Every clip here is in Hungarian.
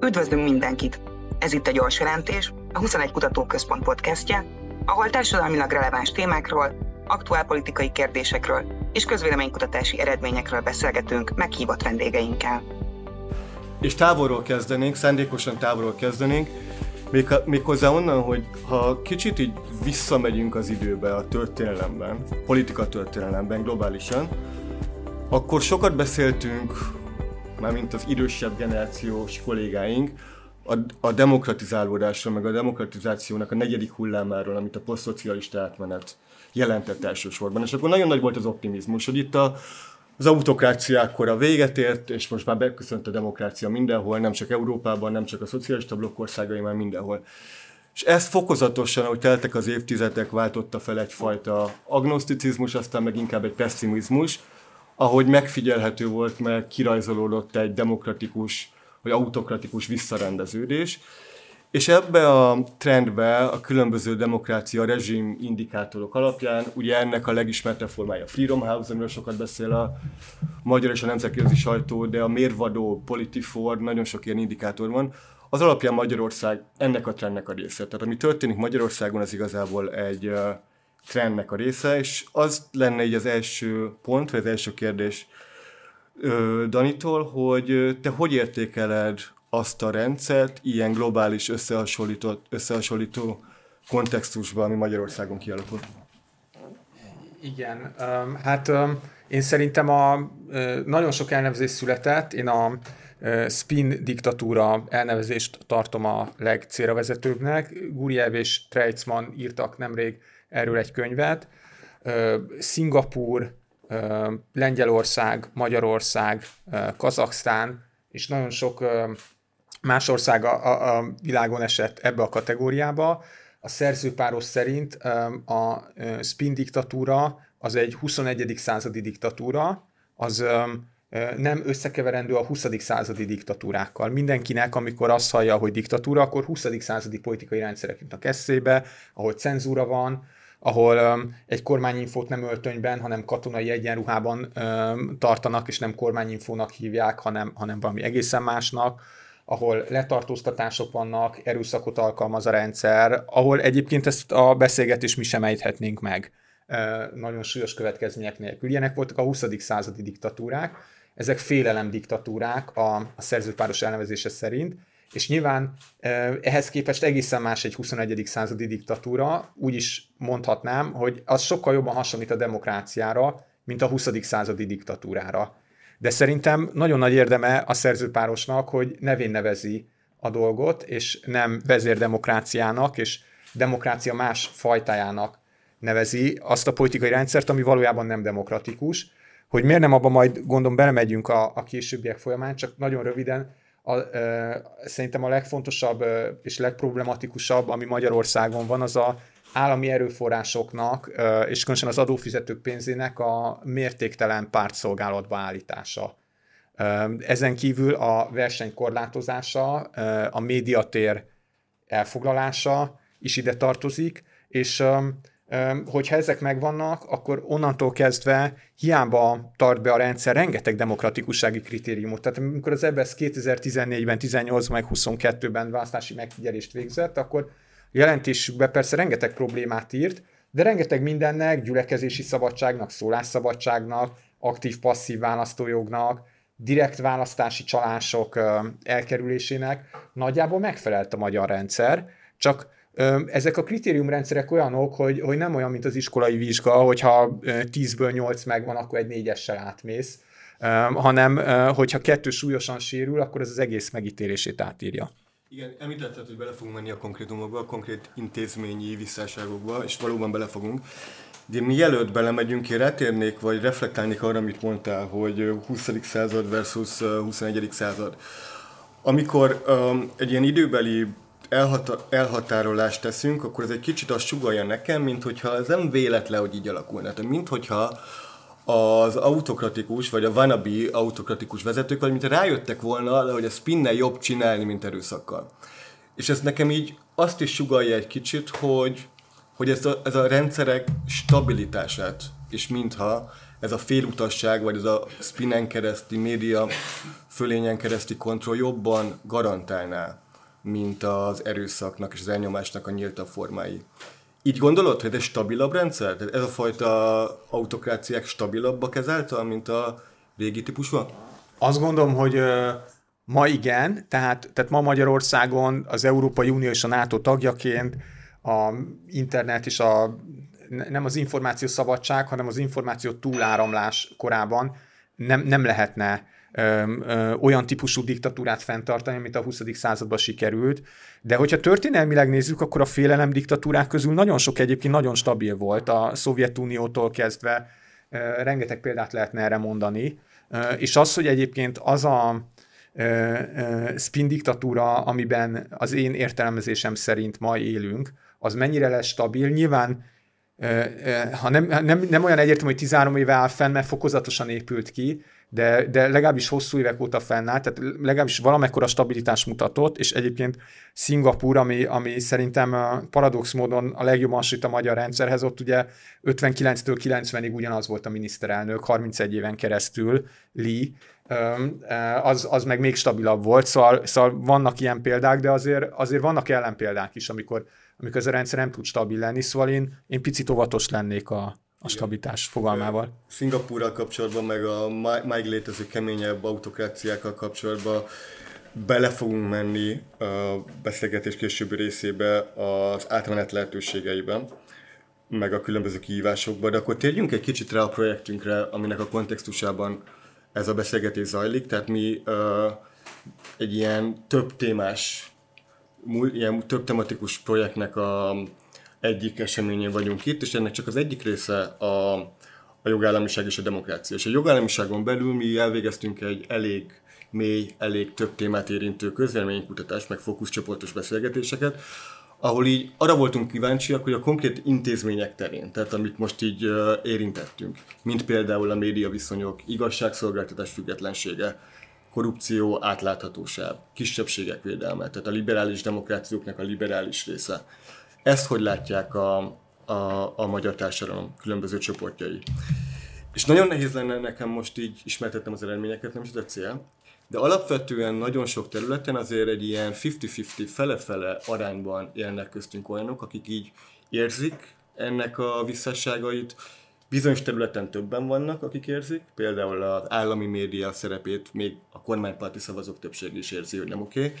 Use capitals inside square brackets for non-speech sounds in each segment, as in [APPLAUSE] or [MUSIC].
Üdvözlünk mindenkit! Ez itt a Gyors Jelentés, a 21 Kutatóközpont podcastje, ahol társadalmilag releváns témákról, aktuálpolitikai kérdésekről és közvéleménykutatási eredményekről beszélgetünk meghívott vendégeinkkel. És távolról kezdenénk, szándékosan távolról kezdenénk, még, méghozzá onnan, hogy ha kicsit így visszamegyünk az időbe a történelemben, politika történelemben globálisan, akkor sokat beszéltünk, mármint az idősebb generációs kollégáink, a, a demokratizálódásról, meg a demokratizációnak a negyedik hullámáról, amit a posztszocialista átmenet jelentett elsősorban. És akkor nagyon nagy volt az optimizmus, hogy itt a, az autokráciákkor a véget ért, és most már beköszönt a demokrácia mindenhol, nem csak Európában, nem csak a szocialista blokk már mindenhol. És ezt fokozatosan, ahogy teltek az évtizedek, váltotta fel egyfajta agnoszticizmus, aztán meg inkább egy pessimizmus, ahogy megfigyelhető volt, meg kirajzolódott egy demokratikus vagy autokratikus visszarendeződés. És ebbe a trendbe a különböző demokrácia rezsim indikátorok alapján, ugye ennek a legismertebb formája Freedom House, amiről sokat beszél a magyar és a nemzetközi sajtó, de a mérvadó, Politifor, nagyon sok ilyen indikátor van, az alapján Magyarország ennek a trendnek a része. Tehát ami történik Magyarországon, az igazából egy trendnek a része, és az lenne így az első pont, vagy az első kérdés Danitól, hogy te hogy értékeled azt a rendszert ilyen globális összehasonlító, összehasonlító kontextusban, ami Magyarországon kialakult? Igen, hát én szerintem a nagyon sok elnevezés született, én a spin diktatúra elnevezést tartom a legcélra vezetőbbnek. Guriev és Treitzmann írtak nemrég erről egy könyvet. Szingapúr, Lengyelország, Magyarország, Kazaksztán és nagyon sok más ország a, a világon esett ebbe a kategóriába. A szerzőpáros szerint a spin diktatúra az egy 21. századi diktatúra, az nem összekeverendő a 20. századi diktatúrákkal. Mindenkinek, amikor azt hallja, hogy diktatúra, akkor 20. századi politikai rendszerek jutnak eszébe, ahol cenzúra van, ahol um, egy kormányinfót nem öltönyben, hanem katonai egyenruhában um, tartanak, és nem kormányinfónak hívják, hanem, hanem valami egészen másnak ahol letartóztatások vannak, erőszakot alkalmaz a rendszer, ahol egyébként ezt a beszélgetést mi sem ejthetnénk meg nagyon súlyos következmények nélkül. Ilyenek voltak a 20. századi diktatúrák, ezek félelem diktatúrák a, a szerzőpáros elnevezése szerint, és nyilván ehhez képest egészen más egy 21. századi diktatúra, úgy is mondhatnám, hogy az sokkal jobban hasonlít a demokráciára, mint a 20. századi diktatúrára. De szerintem nagyon nagy érdeme a szerzőpárosnak, hogy nevén nevezi a dolgot, és nem vezérdemokráciának, és demokrácia más fajtájának nevezi azt a politikai rendszert, ami valójában nem demokratikus. Hogy miért nem abban majd gondolom belemegyünk a, a későbbiek folyamán, csak nagyon röviden, a, e, szerintem a legfontosabb e, és legproblematikusabb, ami Magyarországon van, az a állami erőforrásoknak, és különösen az adófizetők pénzének a mértéktelen pártszolgálatba állítása. Ezen kívül a verseny korlátozása, a médiatér elfoglalása is ide tartozik, és hogyha ezek megvannak, akkor onnantól kezdve hiába tart be a rendszer rengeteg demokratikussági kritériumot. Tehát amikor az EBSZ 2014-ben, 18 meg 22-ben választási megfigyelést végzett, akkor jelentésükbe persze rengeteg problémát írt, de rengeteg mindennek, gyülekezési szabadságnak, szólásszabadságnak, aktív-passzív választójognak, direkt választási csalások elkerülésének nagyjából megfelelt a magyar rendszer, csak ezek a kritériumrendszerek olyanok, hogy, hogy nem olyan, mint az iskolai vizsga, hogyha 10-ből 8 megvan, akkor egy négyessel átmész, hanem hogyha kettő súlyosan sérül, akkor ez az egész megítélését átírja. Igen, említetted, hogy bele fogunk menni a konkrétumokba, a konkrét intézményi visszáságokba, és valóban bele fogunk. De mielőtt belemegyünk, én rátérnék, vagy reflektálnék arra, amit mondtál, hogy 20. század versus 21. század. Amikor um, egy ilyen időbeli elhat- elhatárolást teszünk, akkor ez egy kicsit azt sugalja nekem, mint hogyha ez nem véletlen, hogy így alakulna. Tehát mint hogyha az autokratikus, vagy a wannabe autokratikus vezetők, vagy mint rájöttek volna, hogy a spinnel jobb csinálni, mint erőszakkal. És ez nekem így azt is sugalja egy kicsit, hogy, hogy ez, a, ez a rendszerek stabilitását és mintha ez a félutasság, vagy ez a spinen kereszti média fölényen kereszti kontroll jobban garantálná, mint az erőszaknak és az elnyomásnak a nyíltabb formái. Így gondolod, hogy ez egy stabilabb rendszer? Tehát ez a fajta autokráciák stabilabbak ezáltal, mint a régi típusú? Azt gondolom, hogy ma igen, tehát, tehát ma Magyarországon az Európai Unió és a NATO tagjaként a internet és a nem az információ szabadság, hanem az információ túláramlás korában nem, nem lehetne ö, ö, olyan típusú diktatúrát fenntartani, mint a 20. században sikerült. De hogyha történelmileg nézzük, akkor a félelem diktatúrák közül nagyon sok egyébként nagyon stabil volt, a Szovjetuniótól kezdve ö, rengeteg példát lehetne erre mondani. Ö, és az, hogy egyébként az a spin diktatúra, amiben az én értelmezésem szerint ma élünk, az mennyire lesz stabil. Nyilván ha nem, nem, nem olyan egyértelmű, hogy 13 éve áll fenn, mert fokozatosan épült ki, de, de legalábbis hosszú évek óta fennáll, tehát legalábbis valamekkora stabilitás mutatott, és egyébként Szingapúr, ami, ami szerintem paradox módon a legjobb hasonlít a magyar rendszerhez, ott ugye 59-től 90-ig ugyanaz volt a miniszterelnök, 31 éven keresztül Lee, az, az meg még stabilabb volt, szóval, szóval vannak ilyen példák, de azért, azért vannak ellenpéldák is, amikor amikor ez a rendszer nem tud stabil lenni, szóval én, én picit óvatos lennék a, a stabilitás fogalmával. Szingapúrral kapcsolatban, meg a máig létező keményebb autokráciákkal kapcsolatban bele fogunk menni a beszélgetés későbbi részébe az átmenet lehetőségeiben, meg a különböző kihívásokba, de akkor térjünk egy kicsit rá a projektünkre, aminek a kontextusában ez a beszélgetés zajlik, tehát mi uh, egy ilyen több témás ilyen több tematikus projektnek a egyik eseményén vagyunk itt, és ennek csak az egyik része a, a jogállamiság és a demokrácia. És a jogállamiságon belül mi elvégeztünk egy elég mély, elég több témát érintő közvéleménykutatást, meg fókuszcsoportos beszélgetéseket, ahol így arra voltunk kíváncsiak, hogy a konkrét intézmények terén, tehát amit most így érintettünk, mint például a média viszonyok, igazságszolgáltatás függetlensége, korrupció, átláthatóság, kisebbségek védelme, tehát a liberális demokrációknak a liberális része. Ezt hogy látják a, a, a magyar társadalom különböző csoportjai. És nagyon nehéz lenne nekem most így ismertetnem az eredményeket, nem is ez a cél, de alapvetően nagyon sok területen azért egy ilyen 50-50 fele-fele arányban élnek köztünk olyanok, akik így érzik ennek a visszásságait, Bizonyos területen többen vannak, akik érzik, például az állami média szerepét még a kormánypárti szavazók többség is érzi, hogy nem oké. Okay.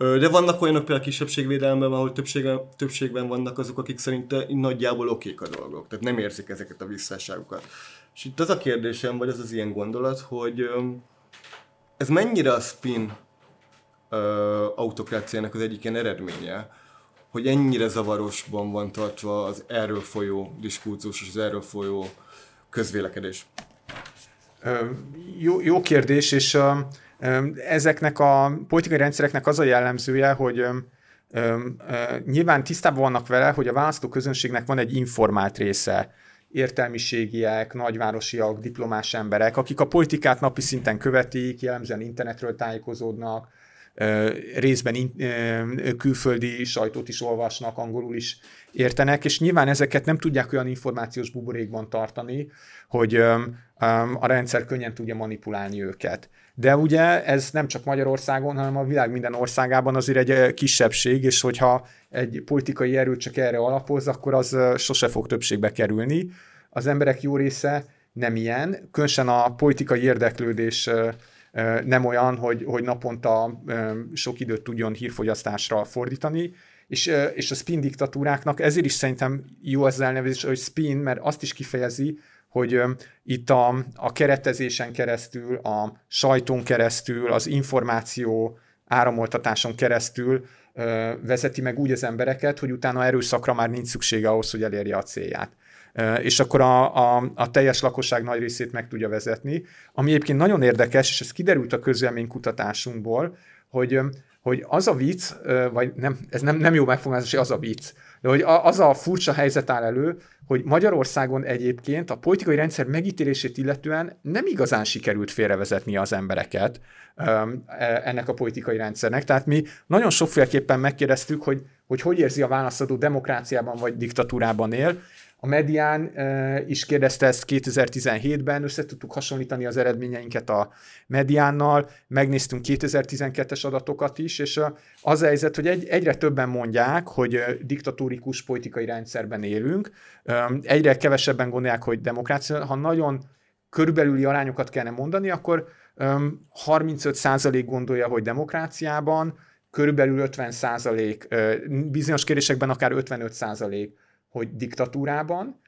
De vannak olyanok például a kisebbségvédelemben, ahol többségben, többségben vannak azok, akik szerint nagyjából okék a dolgok, tehát nem érzik ezeket a visszásságokat. És itt az a kérdésem, vagy az az ilyen gondolat, hogy ez mennyire a spin autokráciának az egyik ilyen eredménye, hogy ennyire zavarosban van tartva az erről folyó diskurzus és az erről folyó közvélekedés? Jó, jó kérdés, és ezeknek a politikai rendszereknek az a jellemzője, hogy nyilván tisztában vannak vele, hogy a választó közönségnek van egy informált része, értelmiségiek, nagyvárosiak, diplomás emberek, akik a politikát napi szinten követik, jellemzően internetről tájékozódnak, részben külföldi sajtót is olvasnak, angolul is értenek, és nyilván ezeket nem tudják olyan információs buborékban tartani, hogy a rendszer könnyen tudja manipulálni őket. De ugye ez nem csak Magyarországon, hanem a világ minden országában azért egy kisebbség, és hogyha egy politikai erő csak erre alapoz, akkor az sose fog többségbe kerülni. Az emberek jó része nem ilyen, különösen a politikai érdeklődés nem olyan, hogy, hogy naponta sok időt tudjon hírfogyasztásra fordítani, és, és a spin diktatúráknak ezért is szerintem jó az elnevezés, hogy spin, mert azt is kifejezi, hogy itt a, a keretezésen keresztül, a sajton keresztül, az információ áramoltatáson keresztül vezeti meg úgy az embereket, hogy utána erőszakra már nincs szüksége ahhoz, hogy elérje a célját és akkor a, a, a teljes lakosság nagy részét meg tudja vezetni. Ami egyébként nagyon érdekes, és ez kiderült a közvéleménykutatásunkból, hogy, hogy az a vicc, vagy nem, ez nem, nem jó megfogalmazás, hogy az a vicc, de hogy az a furcsa helyzet áll elő, hogy Magyarországon egyébként a politikai rendszer megítélését illetően nem igazán sikerült félrevezetni az embereket e, ennek a politikai rendszernek. Tehát mi nagyon sokféleképpen megkérdeztük, hogy hogy, hogy érzi a válaszadó demokráciában vagy diktatúrában él, A medián is kérdezte ezt 2017-ben, össze tudtuk hasonlítani az eredményeinket a mediánnal, megnéztünk 2012-es adatokat is, és az a helyzet, hogy egy, egyre többen mondják, hogy diktatórikus politikai rendszerben élünk, egyre kevesebben gondolják, hogy demokrácia, ha nagyon körülbelüli arányokat kellene mondani, akkor 35% gondolja, hogy demokráciában, körülbelül 50% bizonyos kérdésekben akár 55 hogy diktatúrában,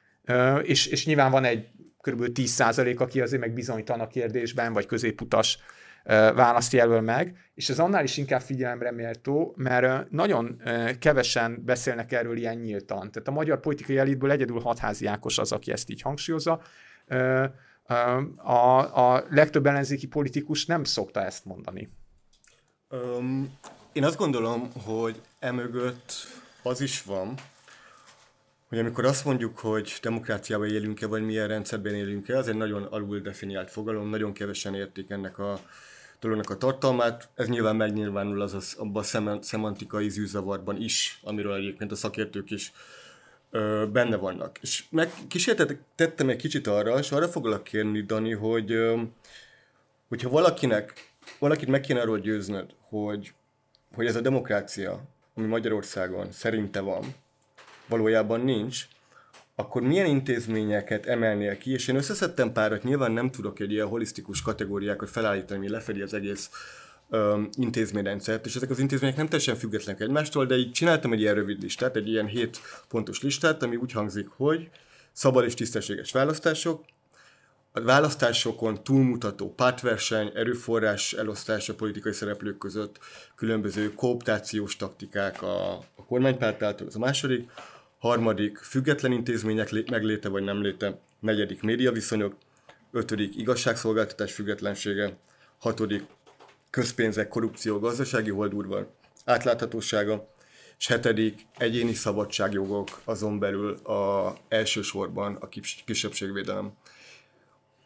és, és nyilván van egy kb. 10% aki azért meg bizonytalan a kérdésben, vagy középutas választ jelöl meg, és ez annál is inkább figyelemre méltó, mert nagyon kevesen beszélnek erről ilyen nyíltan. Tehát a magyar politikai elitből egyedül hatházi Ákos az, aki ezt így hangsúlyozza. A, a legtöbb ellenzéki politikus nem szokta ezt mondani. Um, én azt gondolom, hogy emögött az is van, hogy amikor azt mondjuk, hogy demokráciában élünk-e, vagy milyen rendszerben élünk-e, az egy nagyon alul definiált fogalom, nagyon kevesen értik ennek a dolognak a tartalmát. Ez nyilván megnyilvánul az, az abban a szemantikai zűzavarban is, amiről egyébként a szakértők is ö, benne vannak. És meg kísértettem egy kicsit arra, és arra foglak kérni, Dani, hogy ö, hogyha valakinek, valakit meg kéne arról győznöd, hogy, hogy ez a demokrácia, ami Magyarországon szerinte van, valójában nincs, akkor milyen intézményeket emelnél ki, és én összeszedtem párat, nyilván nem tudok egy ilyen holisztikus kategóriákat felállítani, ami lefedi az egész um, intézményrendszert, és ezek az intézmények nem teljesen függetlenek egymástól, de így csináltam egy ilyen rövid listát, egy ilyen hét pontos listát, ami úgy hangzik, hogy szabad és tisztességes választások, a választásokon túlmutató pártverseny, erőforrás elosztás a politikai szereplők között, különböző kooptációs taktikák a, a kormánypárt által, ez a második, harmadik független intézmények megléte vagy nem léte, negyedik médiaviszonyok, ötödik igazságszolgáltatás függetlensége, hatodik közpénzek, korrupció, gazdasági holdurval, átláthatósága, és hetedik egyéni szabadságjogok, azon belül a elsősorban a kisebbségvédelem.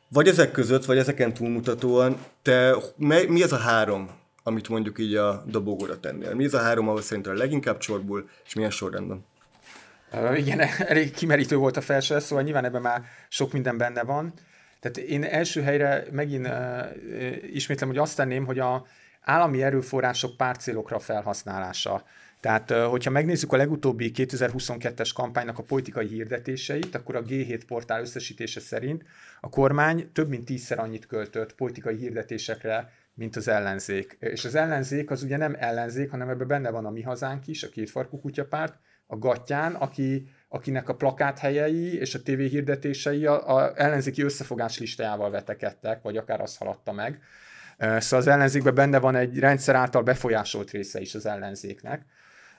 Vagy ezek között, vagy ezeken túlmutatóan, te mi az a három, amit mondjuk így a dobogóra tennél? Mi az a három, ahol a leginkább csorbul, és milyen sorrendben? Igen, [LAUGHS] elég kimerítő volt a felső, szóval nyilván ebben már sok minden benne van. Tehát én első helyre megint ismétlem, hogy azt tenném, hogy a állami erőforrások párcélokra felhasználása. Tehát, hogyha megnézzük a legutóbbi 2022-es kampánynak a politikai hirdetéseit, akkor a G7 portál összesítése szerint a kormány több mint tízszer annyit költött politikai hirdetésekre, mint az ellenzék. És az ellenzék az ugye nem ellenzék, hanem ebben benne van a Mi Hazánk is, a kétfarkú kutyapárt, a Gattyán, aki, akinek a plakát helyei és a TV hirdetései a, a ellenzéki összefogás listájával vetekedtek, vagy akár az haladta meg. Szóval az ellenzékben benne van egy rendszer által befolyásolt része is az ellenzéknek.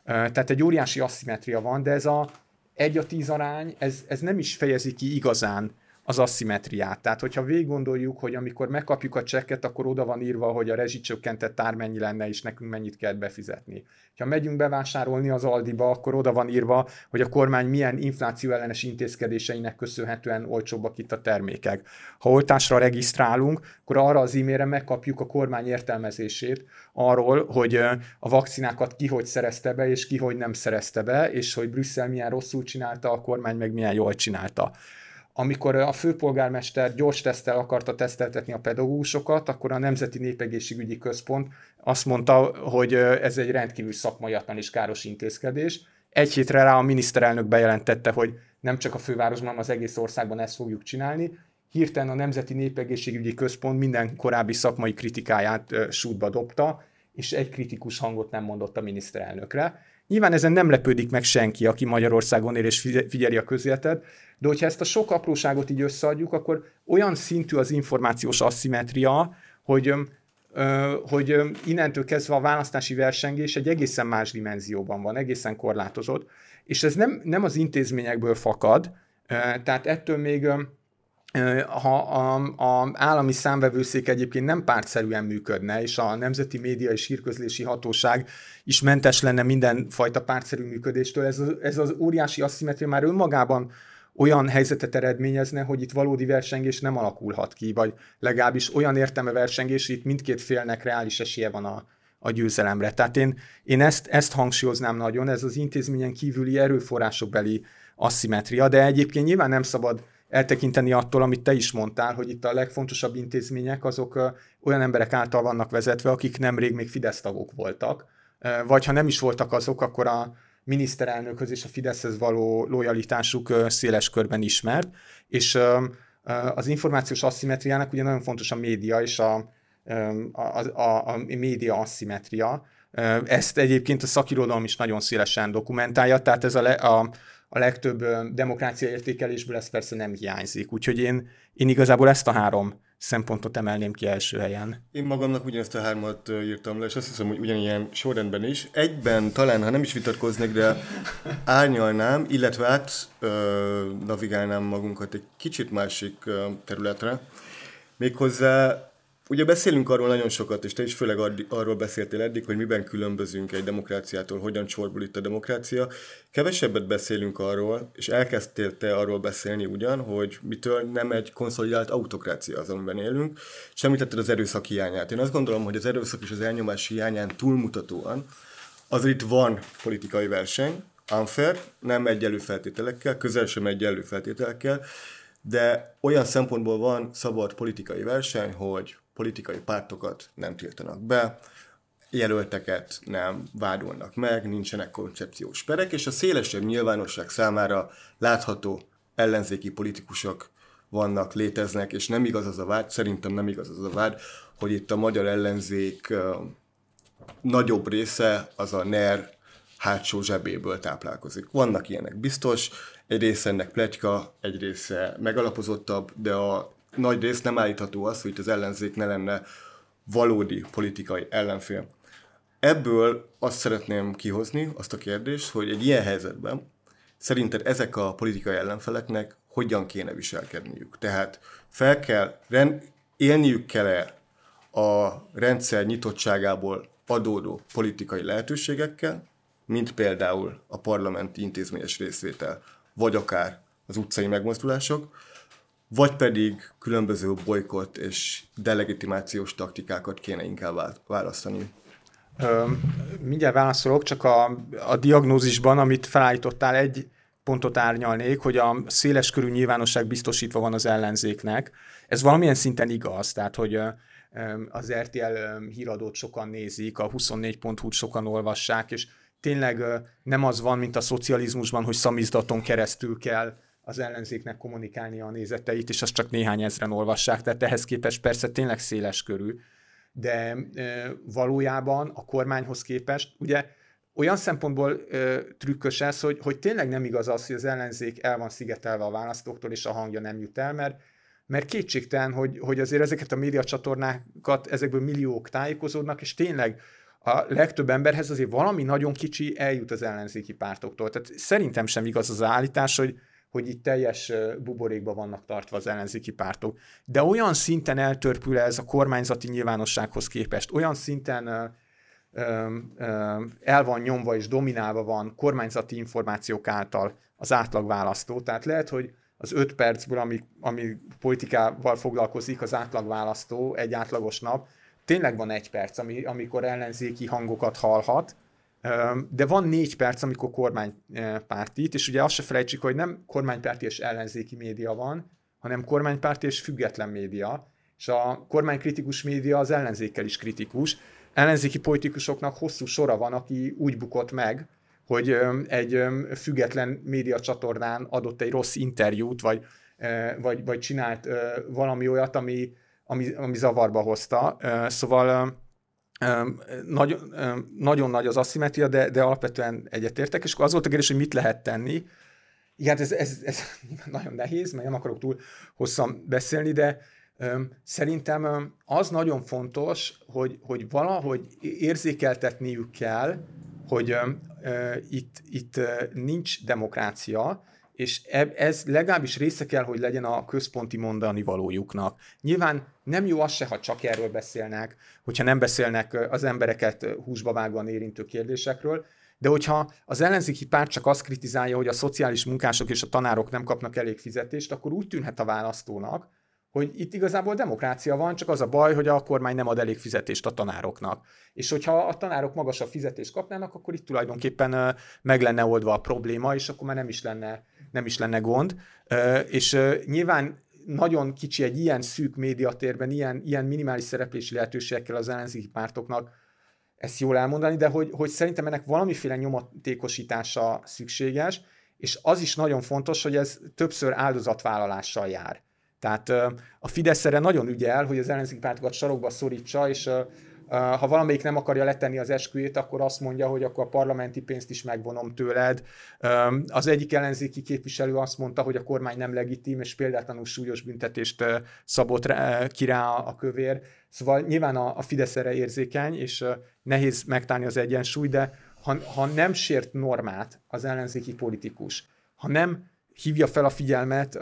Tehát egy óriási asszimetria van, de ez a egy a tíz arány, ez, ez nem is fejezi ki igazán az asszimetriát. Tehát, hogyha végig gondoljuk, hogy amikor megkapjuk a csekket, akkor oda van írva, hogy a rezsicsökkentett ár mennyi lenne, és nekünk mennyit kell befizetni. Ha megyünk bevásárolni az Aldiba, akkor oda van írva, hogy a kormány milyen infláció ellenes intézkedéseinek köszönhetően olcsóbbak itt a termékek. Ha oltásra regisztrálunk, akkor arra az e-mailre megkapjuk a kormány értelmezését arról, hogy a vakcinákat ki hogy szerezte be, és ki hogy nem szerezte be, és hogy Brüsszel milyen rosszul csinálta, a kormány meg milyen jól csinálta amikor a főpolgármester gyors tesztel akarta teszteltetni a pedagógusokat, akkor a Nemzeti Népegészségügyi Központ azt mondta, hogy ez egy rendkívül szakmaiatlan és káros intézkedés. Egy hétre rá a miniszterelnök bejelentette, hogy nem csak a fővárosban, hanem az egész országban ezt fogjuk csinálni. Hirtelen a Nemzeti Népegészségügyi Központ minden korábbi szakmai kritikáját sútba dobta, és egy kritikus hangot nem mondott a miniszterelnökre. Nyilván ezen nem lepődik meg senki, aki Magyarországon él és figyeli a közéletet, de hogyha ezt a sok apróságot így összeadjuk, akkor olyan szintű az információs asszimetria, hogy hogy innentől kezdve a választási versengés egy egészen más dimenzióban van, egészen korlátozott, és ez nem, nem az intézményekből fakad, tehát ettől még ha a, a állami számvevőszék egyébként nem pártszerűen működne, és a Nemzeti Média és Hírközlési Hatóság is mentes lenne mindenfajta pártszerű működéstől, ez, az, ez az óriási asszimetria már önmagában olyan helyzetet eredményezne, hogy itt valódi versengés nem alakulhat ki, vagy legalábbis olyan értelme versengés, itt mindkét félnek reális esélye van a, a győzelemre. Tehát én, én ezt, ezt hangsúlyoznám nagyon, ez az intézményen kívüli erőforrásokbeli asszimetria, de egyébként nyilván nem szabad eltekinteni attól, amit te is mondtál, hogy itt a legfontosabb intézmények azok olyan emberek által vannak vezetve, akik nemrég még Fidesz tagok voltak, vagy ha nem is voltak azok, akkor a miniszterelnökhöz és a Fideszhez való lojalitásuk széles körben ismert, és az információs asszimetriának ugye nagyon fontos a média és a, a, a, a média asszimetria. Ezt egyébként a szakirodalom is nagyon szélesen dokumentálja, tehát ez a, a, a legtöbb demokrácia értékelésből ez persze nem hiányzik. Úgyhogy én, én igazából ezt a három szempontot emelném ki első helyen. Én magamnak ugyanezt a hármat írtam le, és azt hiszem, hogy ugyanilyen sorrendben is. Egyben talán, ha nem is vitatkoznék, de árnyalnám, illetve át ö, navigálnám magunkat egy kicsit másik ö, területre. Méghozzá Ugye beszélünk arról nagyon sokat, és te is főleg arról beszéltél eddig, hogy miben különbözünk egy demokráciától, hogyan csorbul itt a demokrácia. Kevesebbet beszélünk arról, és elkezdtél te arról beszélni ugyan, hogy mitől nem egy konszolidált autokrácia az, amiben élünk, és említetted az erőszak hiányát. Én azt gondolom, hogy az erőszak és az elnyomás hiányán túlmutatóan azért itt van politikai verseny, unfair, nem egyenlő feltételekkel, közel sem egyenlő feltételekkel, de olyan szempontból van szabad politikai verseny, hogy politikai pártokat nem tiltanak be, jelölteket nem vádolnak meg, nincsenek koncepciós perek, és a szélesebb nyilvánosság számára látható ellenzéki politikusok vannak, léteznek, és nem igaz az a vád, szerintem nem igaz az a vád, hogy itt a magyar ellenzék nagyobb része az a NER hátsó zsebéből táplálkozik. Vannak ilyenek biztos, egy része ennek pletyka, egy része megalapozottabb, de a nagy rész nem állítható az, hogy az ellenzék ne lenne valódi politikai ellenfél. Ebből azt szeretném kihozni, azt a kérdést, hogy egy ilyen helyzetben szerinted ezek a politikai ellenfeleknek hogyan kéne viselkedniük? Tehát fel kell, rend, élniük kell-e a rendszer nyitottságából adódó politikai lehetőségekkel, mint például a parlamenti intézményes részvétel, vagy akár az utcai megmozdulások, vagy pedig különböző bolykott és delegitimációs taktikákat kéne inkább választani. Ö, mindjárt válaszolok, csak a, a diagnózisban, amit felállítottál, egy pontot árnyalnék, hogy a széles körű nyilvánosság biztosítva van az ellenzéknek. Ez valamilyen szinten igaz, tehát hogy az RTL híradót sokan nézik, a 24.hu-t sokan olvassák, és tényleg nem az van, mint a szocializmusban, hogy szamizdaton keresztül kell az ellenzéknek kommunikálni a nézeteit, és azt csak néhány ezren olvassák, tehát ehhez képest persze tényleg széles körű, de e, valójában a kormányhoz képest, ugye olyan szempontból e, trükkös ez, hogy, hogy tényleg nem igaz az, hogy az ellenzék el van szigetelve a választóktól, és a hangja nem jut el, mert, mert kétségtelen, hogy, hogy azért ezeket a médiacsatornákat, ezekből milliók tájékozódnak, és tényleg a legtöbb emberhez azért valami nagyon kicsi eljut az ellenzéki pártoktól. Tehát szerintem sem igaz az állítás, hogy, hogy itt teljes buborékba vannak tartva az ellenzéki pártok. De olyan szinten eltörpül ez a kormányzati nyilvánossághoz képest, olyan szinten el van nyomva és dominálva van kormányzati információk által az átlagválasztó. Tehát lehet, hogy az öt percből, ami, ami politikával foglalkozik az átlagválasztó egy átlagos nap, tényleg van egy perc, ami, amikor ellenzéki hangokat hallhat, de van négy perc, amikor kormánypárti, és ugye azt se felejtsük, hogy nem kormánypárti és ellenzéki média van, hanem kormánypárti és független média, és a kormánykritikus média az ellenzékkel is kritikus. Ellenzéki politikusoknak hosszú sora van, aki úgy bukott meg, hogy egy független média csatornán adott egy rossz interjút, vagy, vagy, vagy csinált valami olyat, ami, ami, ami zavarba hozta. Szóval nagyon, nagyon nagy az aszimetria, de, de alapvetően egyetértek, és akkor az volt a kérdés, hogy mit lehet tenni. Igen, hát ez, ez, ez [LAUGHS] nagyon nehéz, mert nem akarok túl hosszan beszélni, de szerintem az nagyon fontos, hogy, hogy valahogy érzékeltetniük kell, hogy itt, itt nincs demokrácia, és ez legalábbis része kell, hogy legyen a központi mondani valójuknak. Nyilván nem jó az se, ha csak erről beszélnek, hogyha nem beszélnek az embereket húsba vágóan érintő kérdésekről, de hogyha az ellenzéki párt csak azt kritizálja, hogy a szociális munkások és a tanárok nem kapnak elég fizetést, akkor úgy tűnhet a választónak, hogy itt igazából demokrácia van, csak az a baj, hogy a kormány nem ad elég fizetést a tanároknak. És hogyha a tanárok magasabb fizetést kapnának, akkor itt tulajdonképpen meg lenne oldva a probléma, és akkor már nem is lenne, nem is lenne gond. És nyilván nagyon kicsi egy ilyen szűk médiatérben, ilyen, ilyen minimális szereplési lehetőségekkel az ellenzéki pártoknak ezt jól elmondani, de hogy, hogy szerintem ennek valamiféle nyomatékosítása szükséges, és az is nagyon fontos, hogy ez többször áldozatvállalással jár. Tehát a Fidesz erre nagyon ügyel, hogy az ellenzéki pártokat sarokba szorítsa, és ha valamelyik nem akarja letenni az esküjét, akkor azt mondja, hogy akkor a parlamenti pénzt is megvonom tőled. Az egyik ellenzéki képviselő azt mondta, hogy a kormány nem legitim, és példátlanul súlyos büntetést szabott ki rá a kövér. Szóval nyilván a Fidesz erre érzékeny, és nehéz megtálni az egyensúly, de ha, ha nem sért normát az ellenzéki politikus, ha nem hívja fel a figyelmet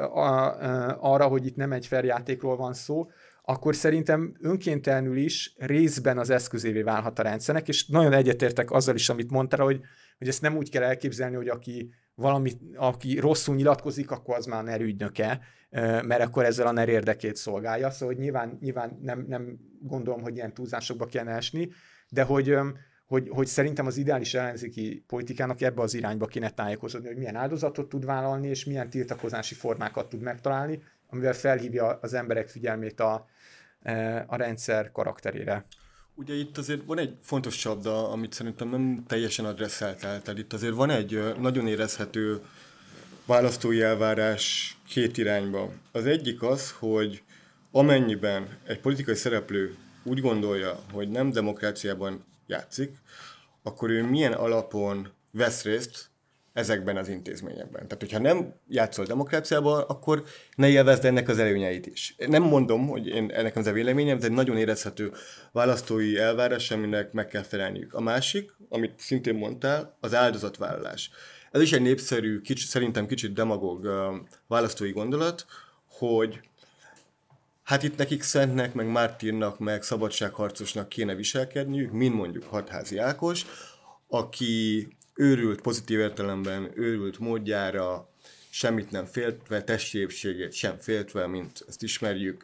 arra, hogy itt nem egy feljátékról van szó, akkor szerintem önkéntelenül is részben az eszközévé válhat a rendszernek, és nagyon egyetértek azzal is, amit mondtál, hogy, hogy ezt nem úgy kell elképzelni, hogy aki valami, aki rosszul nyilatkozik, akkor az már NER ügynöke, mert akkor ezzel a NER érdekét szolgálja. Szóval hogy nyilván, nyilván nem, nem gondolom, hogy ilyen túlzásokba kellene esni, de hogy, hogy, hogy szerintem az ideális ellenzéki politikának ebbe az irányba kéne tájékozódni, hogy milyen áldozatot tud vállalni, és milyen tiltakozási formákat tud megtalálni, amivel felhívja az emberek figyelmét a, a rendszer karakterére. Ugye itt azért van egy fontos csapda, amit szerintem nem teljesen adresszáltál. Tehát itt azért van egy nagyon érezhető választói elvárás két irányba. Az egyik az, hogy amennyiben egy politikai szereplő úgy gondolja, hogy nem demokráciában játszik, akkor ő milyen alapon vesz részt ezekben az intézményekben. Tehát, hogyha nem játszol demokráciában, akkor ne élvezd ennek az előnyeit is. Nem mondom, hogy én ennek az a véleményem, ez egy nagyon érezhető választói elvárás, aminek meg kell felelniük. A másik, amit szintén mondtál, az áldozatvállalás. Ez is egy népszerű, kicsi, szerintem kicsit demagóg választói gondolat, hogy hát itt nekik szentnek, meg mártírnak, meg szabadságharcosnak kéne viselkedniük, mint mondjuk Hatházi Ákos, aki őrült pozitív értelemben, őrült módjára, semmit nem féltve, testépségét sem féltve, mint ezt ismerjük,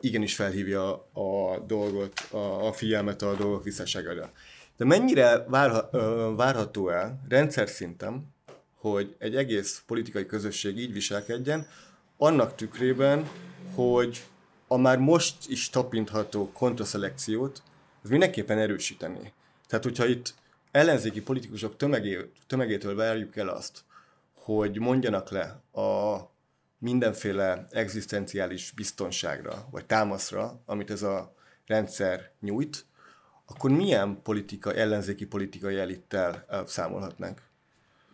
igenis felhívja a dolgot, a, a figyelmet a dolgok visszaságára. De mennyire várha, várható el rendszer szinten, hogy egy egész politikai közösség így viselkedjen, annak tükrében, hogy a már most is tapintható kontraszelekciót, az mindenképpen erősíteni. Tehát, hogyha itt ellenzéki politikusok tömegé, tömegétől várjuk el azt, hogy mondjanak le a mindenféle egzisztenciális biztonságra, vagy támaszra, amit ez a rendszer nyújt, akkor milyen politika, ellenzéki politikai elittel számolhatnánk?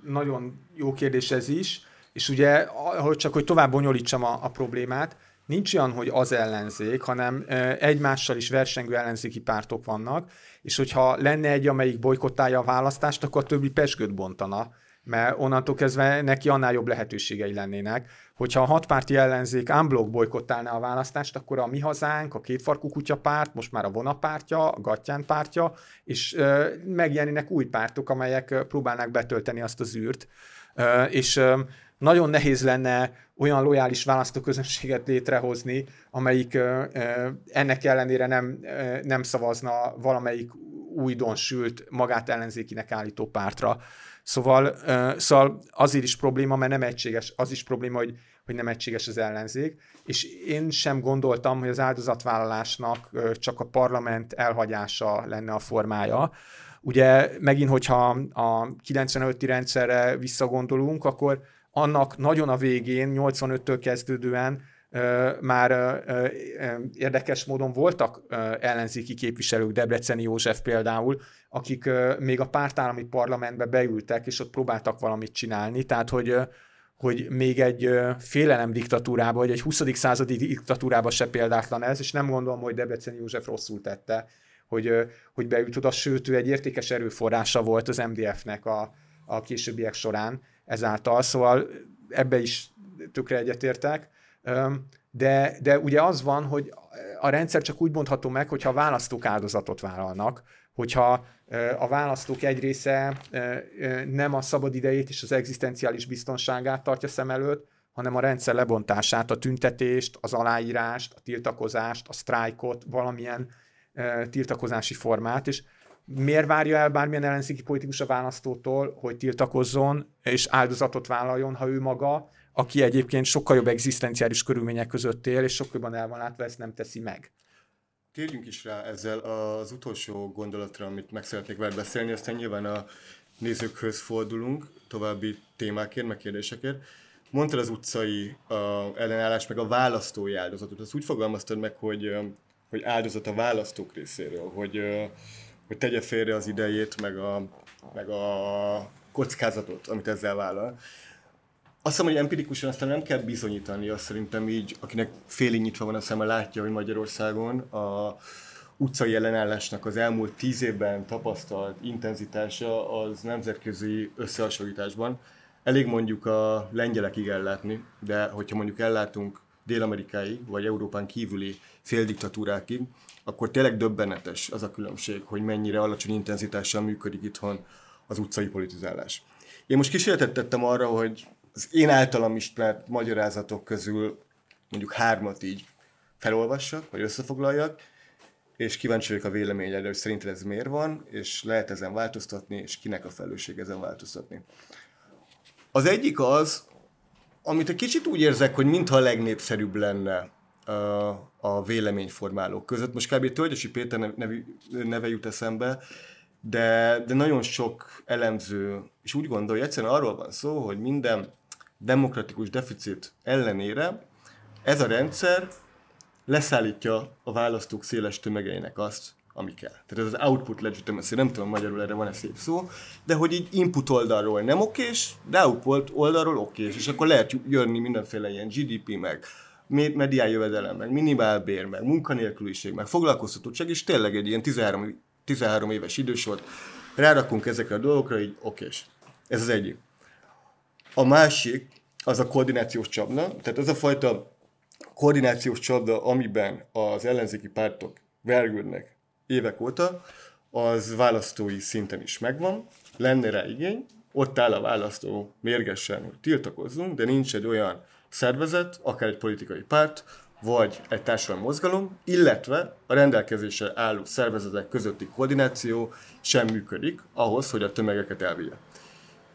Nagyon jó kérdés ez is, és ugye, hogy csak hogy tovább bonyolítsam a, a problémát, nincs olyan, hogy az ellenzék, hanem egymással is versengő ellenzéki pártok vannak, és hogyha lenne egy, amelyik bolykottálja a választást, akkor a többi pesgőt bontana, mert onnantól kezdve neki annál jobb lehetőségei lennének. Hogyha a hatpárti ellenzék unblock bolykottálná a választást, akkor a Mi Hazánk, a Kétfarkú Kutya párt, most már a Vona pártja, a Gattyán pártja, és ö, megjelennek új pártok, amelyek próbálnák betölteni azt az űrt. Ö, és ö, nagyon nehéz lenne olyan lojális választóközönséget létrehozni, amelyik ennek ellenére nem, nem szavazna valamelyik újdonsült, magát ellenzékinek állító pártra. Szóval, szóval azért is probléma, mert nem egységes, az is probléma, hogy, hogy nem egységes az ellenzék, és én sem gondoltam, hogy az áldozatvállalásnak csak a parlament elhagyása lenne a formája. Ugye megint, hogyha a 95-i rendszerre visszagondolunk, akkor annak nagyon a végén, 85-től kezdődően már érdekes módon voltak ellenzéki képviselők, Debreceni József például, akik még a pártállami parlamentbe beültek, és ott próbáltak valamit csinálni, tehát hogy hogy még egy félelem diktatúrába, vagy egy 20. századi diktatúrába se példátlan ez, és nem gondolom, hogy Debreceni József rosszul tette, hogy, hogy beült oda, sőt, ő egy értékes erőforrása volt az MDF-nek a, a későbbiek során, ezáltal, szóval ebbe is tökre egyetértek. De, de ugye az van, hogy a rendszer csak úgy mondható meg, hogyha a választók áldozatot vállalnak, hogyha a választók egy része nem a szabad idejét és az egzisztenciális biztonságát tartja szem előtt, hanem a rendszer lebontását, a tüntetést, az aláírást, a tiltakozást, a sztrájkot, valamilyen tiltakozási formát, és miért várja el bármilyen ellenzéki politikus a választótól, hogy tiltakozzon és áldozatot vállaljon, ha ő maga, aki egyébként sokkal jobb egzisztenciális körülmények között él, és sokkal jobban el van látva, ezt nem teszi meg. Térjünk is rá ezzel az utolsó gondolatra, amit meg szeretnék veled beszélni, aztán nyilván a nézőkhöz fordulunk további témákért, meg kérdésekért. Mondtad az utcai uh, ellenállás, meg a választói áldozatot. Azt úgy fogalmaztad meg, hogy, hogy áldozat a választók részéről, hogy, hogy tegye félre az idejét, meg a, meg a kockázatot, amit ezzel vállal. Azt hiszem, hogy empirikusan aztán nem kell bizonyítani, azt szerintem így, akinek félig nyitva van a szeme, látja, hogy Magyarországon a utcai ellenállásnak az elmúlt tíz évben tapasztalt intenzitása az nemzetközi összehasonlításban. Elég mondjuk a lengyelekig ellátni, de hogyha mondjuk ellátunk Dél-Amerikáig, vagy Európán kívüli féldiktatúrákig, akkor tényleg döbbenetes az a különbség, hogy mennyire alacsony intenzitással működik itthon az utcai politizálás. Én most kísérletet tettem arra, hogy az én általam ismert magyarázatok közül mondjuk hármat így felolvassak, vagy összefoglaljak, és kíváncsi vagyok a véleményedre, hogy szerinted ez miért van, és lehet ezen változtatni, és kinek a felelősség ezen változtatni. Az egyik az, amit egy kicsit úgy érzek, hogy mintha a legnépszerűbb lenne a véleményformálók között. Most kb. Tölgyesi Péter neve, neve jut eszembe, de, de nagyon sok elemző is úgy gondolja, egyszerűen arról van szó, hogy minden demokratikus deficit ellenére ez a rendszer leszállítja a választók széles tömegeinek azt, ami kell. Tehát ez az output legitimacy, nem tudom magyarul erre van-e szép szó, de hogy így input oldalról nem okés, de output oldalról okés, és akkor lehet jönni mindenféle ilyen GDP, meg medián jövedelem, meg minimálbér, meg munkanélküliség, meg foglalkoztatottság, és tényleg egy ilyen 13, 13 éves idősort rárakunk ezekre a dolgokra, így okés. Ez az egyik. A másik, az a koordinációs csapna, tehát az a fajta koordinációs csapda, amiben az ellenzéki pártok vergődnek évek óta, az választói szinten is megvan, lenne rá igény, ott áll a választó mérgesen, hogy tiltakozzunk, de nincs egy olyan szervezet, akár egy politikai párt, vagy egy társadalmi mozgalom, illetve a rendelkezésre álló szervezetek közötti koordináció sem működik ahhoz, hogy a tömegeket elvigye.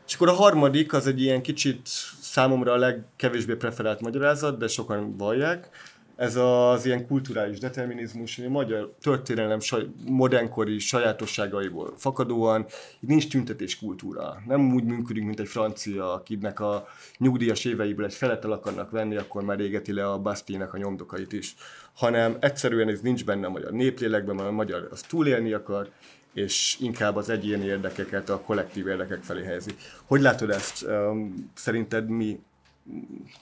És akkor a harmadik az egy ilyen kicsit számomra a legkevésbé preferált magyarázat, de sokan vallják, ez az ilyen kulturális determinizmus, a magyar történelem saj, modernkori sajátosságaiból fakadóan, nincs tüntetés kultúra. Nem úgy működünk, mint egy francia, akinek a nyugdíjas éveiből egy felet el akarnak venni, akkor már égeti le a Bastille-nek a nyomdokait is. Hanem egyszerűen ez nincs benne a magyar néplélekben, mert a magyar az túlélni akar, és inkább az egyéni érdekeket a kollektív érdekek felé helyezi. Hogy látod ezt? Szerinted mi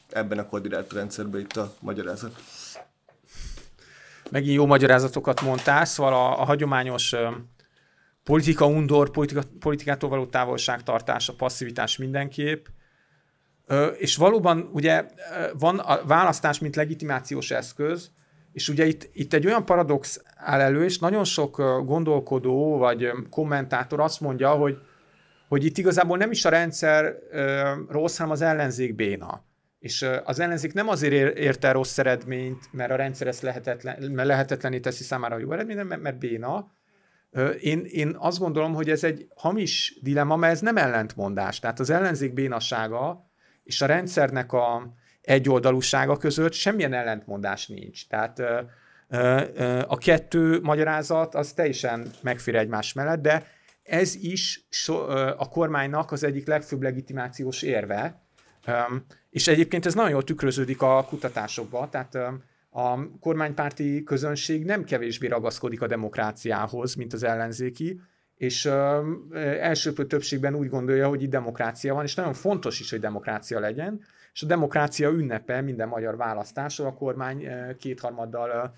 ebben a koordinált rendszerben itt a magyarázat? Megint jó magyarázatokat mondtál, szóval a, a hagyományos politika undor, politika, politikától való távolságtartás, a passzivitás mindenképp, és valóban ugye van a választás, mint legitimációs eszköz, és ugye itt, itt egy olyan paradox áll elő, és nagyon sok gondolkodó vagy kommentátor azt mondja, hogy, hogy itt igazából nem is a rendszer rossz, hanem az ellenzék béna. És az ellenzék nem azért érte rossz eredményt, mert a rendszer ezt lehetetlen, mert lehetetlené teszi számára a jó eredményt, mert, mert béna. Én, én azt gondolom, hogy ez egy hamis dilemma, mert ez nem ellentmondás. Tehát az ellenzék bénasága és a rendszernek a, egyoldalúsága között semmilyen ellentmondás nincs. Tehát a kettő magyarázat az teljesen megfér egymás mellett, de ez is a kormánynak az egyik legfőbb legitimációs érve, és egyébként ez nagyon jól tükröződik a kutatásokba, tehát a kormánypárti közönség nem kevésbé ragaszkodik a demokráciához, mint az ellenzéki, és elsőprő többségben úgy gondolja, hogy itt demokrácia van, és nagyon fontos is, hogy demokrácia legyen, és a demokrácia ünnepe minden magyar választáson a kormány kétharmaddal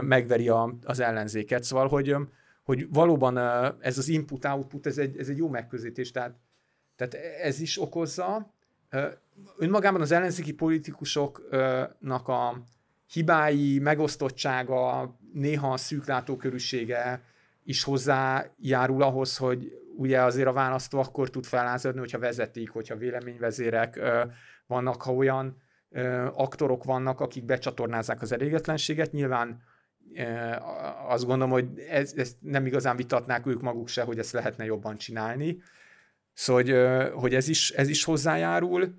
megveri az ellenzéket. Szóval, hogy, hogy valóban ez az input-output, ez egy, ez egy jó megközelítés, tehát, tehát ez is okozza. Önmagában az ellenzéki politikusoknak a hibái, megosztottsága, néha a szűklátókörűsége is hozzájárul ahhoz, hogy ugye azért a választó akkor tud felázadni, hogyha vezetik, hogyha véleményvezérek vannak, ha olyan aktorok vannak, akik becsatornázzák az elégedetlenséget. Nyilván azt gondolom, hogy ez, ezt nem igazán vitatnák ők maguk se, hogy ezt lehetne jobban csinálni. Szóval, hogy, hogy ez, is, ez is hozzájárul.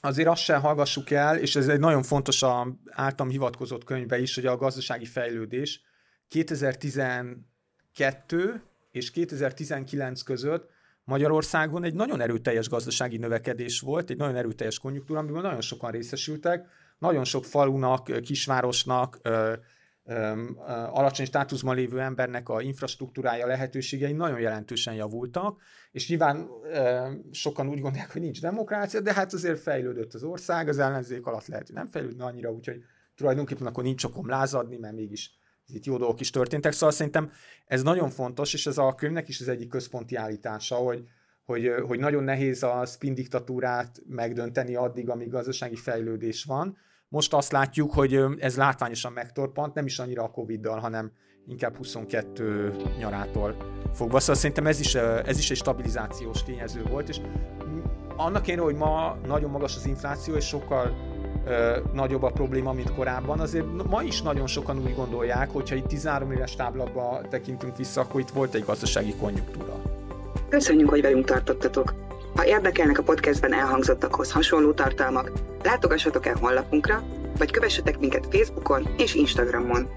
Azért azt sem hallgassuk el, és ez egy nagyon fontos a általam hivatkozott könyvbe is, hogy a gazdasági fejlődés 2012 és 2019 között Magyarországon egy nagyon erőteljes gazdasági növekedés volt, egy nagyon erőteljes konjunktúra, amiből nagyon sokan részesültek, nagyon sok falunak, kisvárosnak, alacsony státuszban lévő embernek a infrastruktúrája, lehetőségei nagyon jelentősen javultak, és nyilván sokan úgy gondolják, hogy nincs demokrácia, de hát azért fejlődött az ország, az ellenzék alatt lehet, hogy nem fejlődne annyira, úgyhogy tulajdonképpen akkor nincs okom lázadni, mert mégis itt jó dolgok is történtek, szóval szerintem ez nagyon fontos, és ez a könyvnek is az egyik központi állítása, hogy, hogy, hogy nagyon nehéz a spin diktatúrát megdönteni addig, amíg gazdasági fejlődés van. Most azt látjuk, hogy ez látványosan megtorpant, nem is annyira a Covid-dal, hanem inkább 22 nyarától fogva. Szóval szerintem ez is, ez is egy stabilizációs tényező volt, és annak én, hogy ma nagyon magas az infláció, és sokkal ö, nagyobb a probléma, mint korábban. Azért ma is nagyon sokan úgy gondolják, hogyha itt 13 éves táblakba tekintünk vissza, akkor itt volt egy gazdasági konjunktúra. Köszönjük, hogy velünk tartottatok! Ha érdekelnek a podcastben elhangzottakhoz hasonló tartalmak, látogassatok el honlapunkra, vagy kövessetek minket Facebookon és Instagramon.